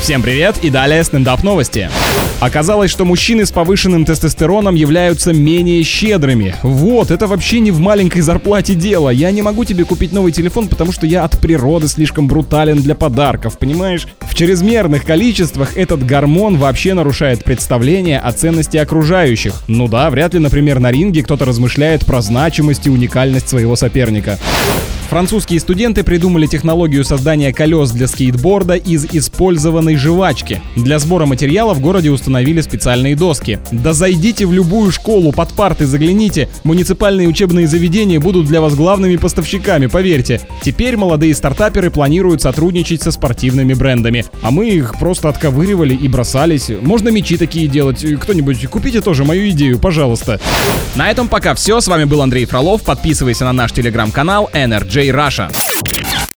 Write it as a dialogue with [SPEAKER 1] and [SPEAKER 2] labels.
[SPEAKER 1] Всем привет и далее стендап новости. Оказалось, что мужчины с повышенным тестостероном являются менее щедрыми. Вот, это вообще не в маленькой зарплате дело. Я не могу тебе купить новый телефон, потому что я от природы слишком брутален для подарков, понимаешь? В чрезмерных количествах этот гормон вообще нарушает представление о ценности окружающих. Ну да, вряд ли, например, на ринге кто-то размышляет про значимость и уникальность своего соперника. Французские студенты придумали технологию создания колес для скейтборда из использованной жвачки. Для сбора материала в городе установили специальные доски. Да зайдите в любую школу, под парты загляните. Муниципальные учебные заведения будут для вас главными поставщиками, поверьте. Теперь молодые стартаперы планируют сотрудничать со спортивными брендами. А мы их просто отковыривали и бросались. Можно мечи такие делать. Кто-нибудь купите тоже мою идею, пожалуйста. На этом пока все. С вами был Андрей Фролов. Подписывайся на наш телеграм-канал Energy Russia.